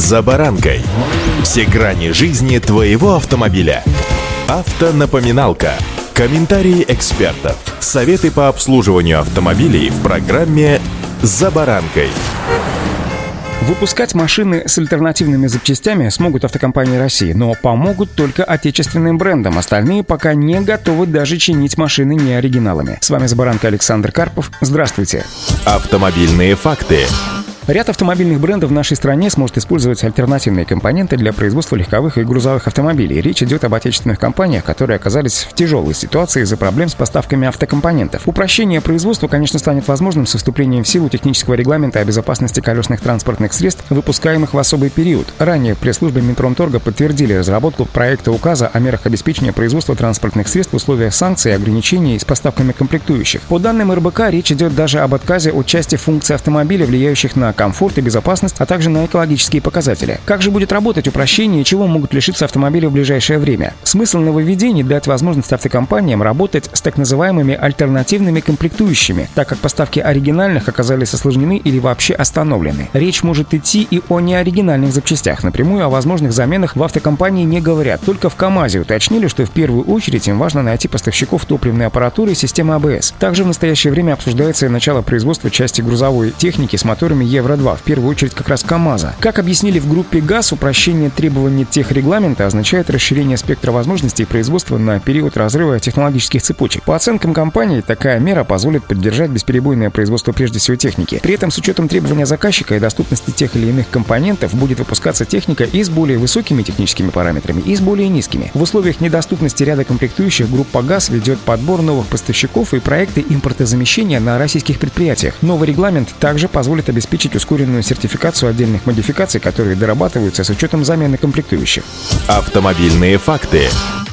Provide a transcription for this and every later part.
«За баранкой». Все грани жизни твоего автомобиля. Автонапоминалка. Комментарии экспертов. Советы по обслуживанию автомобилей в программе «За баранкой». Выпускать машины с альтернативными запчастями смогут автокомпании России, но помогут только отечественным брендам. Остальные пока не готовы даже чинить машины не оригиналами. С вами Забаранка Александр Карпов. Здравствуйте. Автомобильные факты. Ряд автомобильных брендов в нашей стране сможет использовать альтернативные компоненты для производства легковых и грузовых автомобилей. Речь идет об отечественных компаниях, которые оказались в тяжелой ситуации из-за проблем с поставками автокомпонентов. Упрощение производства, конечно, станет возможным со вступлением в силу технического регламента о безопасности колесных транспортных средств, выпускаемых в особый период. Ранее пресс-службы Минпромторга подтвердили разработку проекта указа о мерах обеспечения производства транспортных средств в условиях санкций и ограничений с поставками комплектующих. По данным РБК, речь идет даже об отказе от части функций автомобиля, влияющих на комфорт и безопасность, а также на экологические показатели. Как же будет работать упрощение и чего могут лишиться автомобиля в ближайшее время? Смысл нововведений – дать возможность автокомпаниям работать с так называемыми альтернативными комплектующими, так как поставки оригинальных оказались осложнены или вообще остановлены. Речь может идти и о неоригинальных запчастях. Напрямую о возможных заменах в автокомпании не говорят. Только в КАМАЗе уточнили, что в первую очередь им важно найти поставщиков топливной аппаратуры и системы АБС. Также в настоящее время обсуждается начало производства части грузовой техники с моторами Евро Евро-2, в первую очередь как раз КАМАЗа. Как объяснили в группе ГАЗ, упрощение требований техрегламента означает расширение спектра возможностей производства на период разрыва технологических цепочек. По оценкам компании, такая мера позволит поддержать бесперебойное производство прежде всего техники. При этом с учетом требования заказчика и доступности тех или иных компонентов будет выпускаться техника и с более высокими техническими параметрами, и с более низкими. В условиях недоступности ряда комплектующих группа ГАЗ ведет подбор новых поставщиков и проекты импортозамещения на российских предприятиях. Новый регламент также позволит обеспечить ускоренную сертификацию отдельных модификаций, которые дорабатываются с учетом замены комплектующих. Автомобильные факты.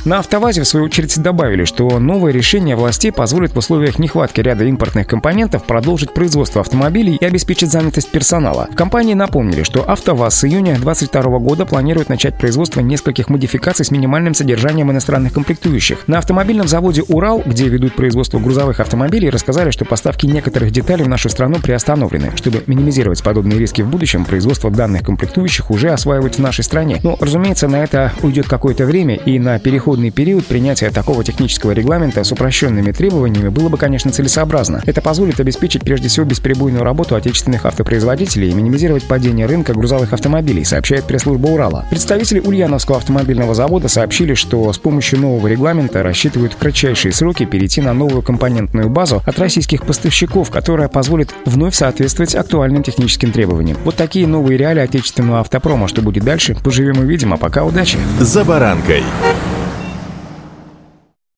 На «АвтоВАЗе» в свою очередь добавили, что новое решение властей позволит в условиях нехватки ряда импортных компонентов продолжить производство автомобилей и обеспечить занятость персонала. В компании напомнили, что «АвтоВАЗ» с июня 2022 года планирует начать производство нескольких модификаций с минимальным содержанием иностранных комплектующих. На автомобильном заводе «Урал», где ведут производство грузовых автомобилей, рассказали, что поставки некоторых деталей в нашу страну приостановлены. Чтобы минимизировать подобные риски в будущем, производство данных комплектующих уже осваивают в нашей стране. Но, разумеется, на это уйдет какое-то время, и на переход переходный период принятия такого технического регламента с упрощенными требованиями было бы, конечно, целесообразно. Это позволит обеспечить прежде всего бесперебойную работу отечественных автопроизводителей и минимизировать падение рынка грузовых автомобилей, сообщает пресс-служба Урала. Представители Ульяновского автомобильного завода сообщили, что с помощью нового регламента рассчитывают в кратчайшие сроки перейти на новую компонентную базу от российских поставщиков, которая позволит вновь соответствовать актуальным техническим требованиям. Вот такие новые реалии отечественного автопрома. Что будет дальше, поживем и увидим, а пока удачи. За баранкой.